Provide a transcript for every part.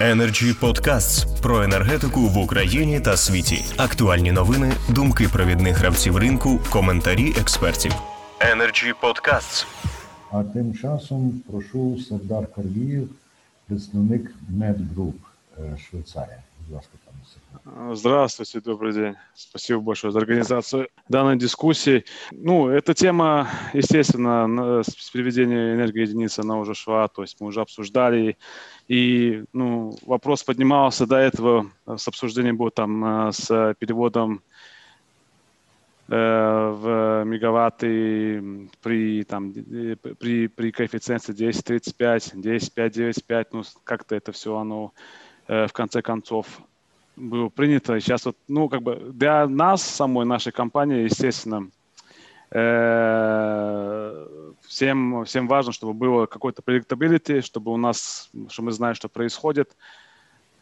Energy Podcasts про енергетику в Україні та світі. Актуальні новини, думки провідних гравців ринку, коментарі експертів. Energy Podcasts. А тим часом прошу Сардар Карвіїв, представник MedGroup е, Швейцарія. Сардар. Здравствуйте, добрый день. Спасибо большое за организацию данной дискуссии. Ну, эта тема, естественно, с переведения энергоединицы на уже шва, то есть мы уже обсуждали, и ну, вопрос поднимался до этого, э, с обсуждением было там э, с переводом э, в мегаватты при, там, при, при коэффициенте 10.35, 10.5, 9.5, ну, как-то это все оно в конце концов было принято. Сейчас вот, ну, как бы для нас, самой нашей компании, естественно, э, всем, всем важно, чтобы было какой-то predictability, чтобы у нас, что мы знаем, что происходит.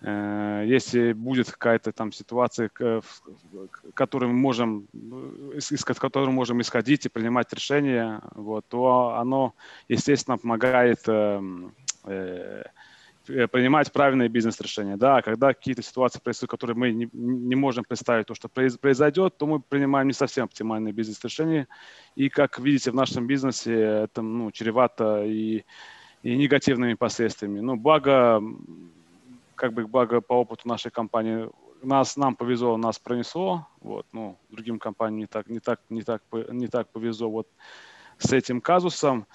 Э, Если будет какая-то там ситуация, к, в- к которой мы можем, э, из, которой мы можем исходить и принимать решения, вот, то оно, естественно, помогает эм, э, э, принимать правильные бизнес-решения. Да, когда какие-то ситуации происходят, которые мы не, не можем представить, то, что произ- произойдет, то мы принимаем не совсем оптимальные бизнес-решения. И, как видите, в нашем бизнесе это ну, чревато и, и негативными последствиями. Но благо, как бы благо по опыту нашей компании, нас, нам повезло, нас пронесло, вот, ну, другим компаниям не так, не так, не так, не так повезло вот с этим казусом.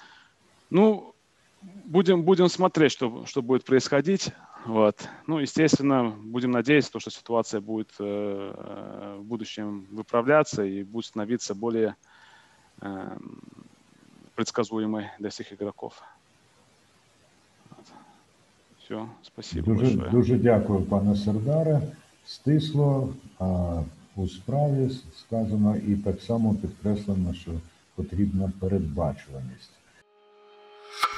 Ну, будем, будем смотреть, что, что будет происходить. Вот. Ну, естественно, будем надеяться, то, что ситуация будет э, э, в будущем выправляться и будет становиться более э, предсказуемой для всех игроков. Все, спасибо Дуже, большое. дуже дякую, пане Сардаре. Стисло а, у справі сказано і так само підкреслено, що потрібна передбачуваність.